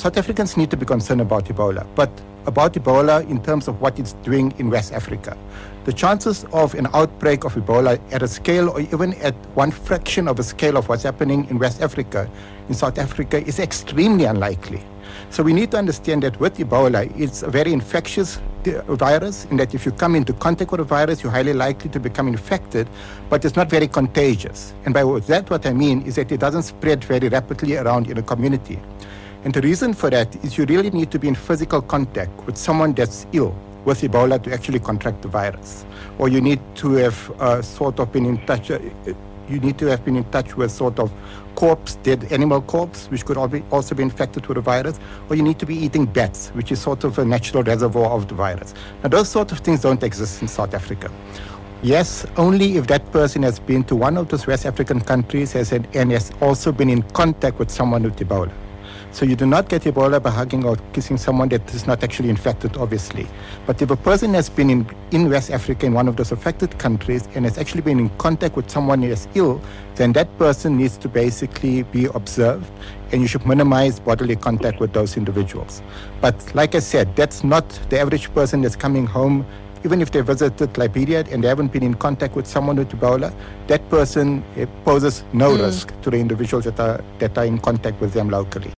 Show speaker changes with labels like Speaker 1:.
Speaker 1: South Africans need to be concerned about Ebola, but about Ebola in terms of what it's doing in West Africa. The chances of an outbreak of Ebola at a scale or even at one fraction of a scale of what's happening in West Africa, in South Africa, is extremely unlikely. So we need to understand that with Ebola, it's a very infectious uh, virus in that if you come into contact with a virus, you're highly likely to become infected, but it's not very contagious. And by that, what I mean is that it doesn't spread very rapidly around in a community. And the reason for that is you really need to be in physical contact with someone that's ill with Ebola to actually contract the virus. Or you need to have uh, sort of been in touch, uh, you need to have been in touch with sort of corpse, dead animal corpse, which could also be infected with the virus, or you need to be eating bats, which is sort of a natural reservoir of the virus. Now, those sort of things don't exist in South Africa. Yes, only if that person has been to one of those West African countries has had, and has also been in contact with someone with Ebola. So you do not get Ebola by hugging or kissing someone that is not actually infected, obviously. But if a person has been in, in West Africa, in one of those affected countries, and has actually been in contact with someone who is ill, then that person needs to basically be observed, and you should minimize bodily contact with those individuals. But like I said, that's not the average person that's coming home even if they visited Liberia and they haven't been in contact with someone with Ebola, that person poses no mm. risk to the individuals that are, that are in contact with them locally.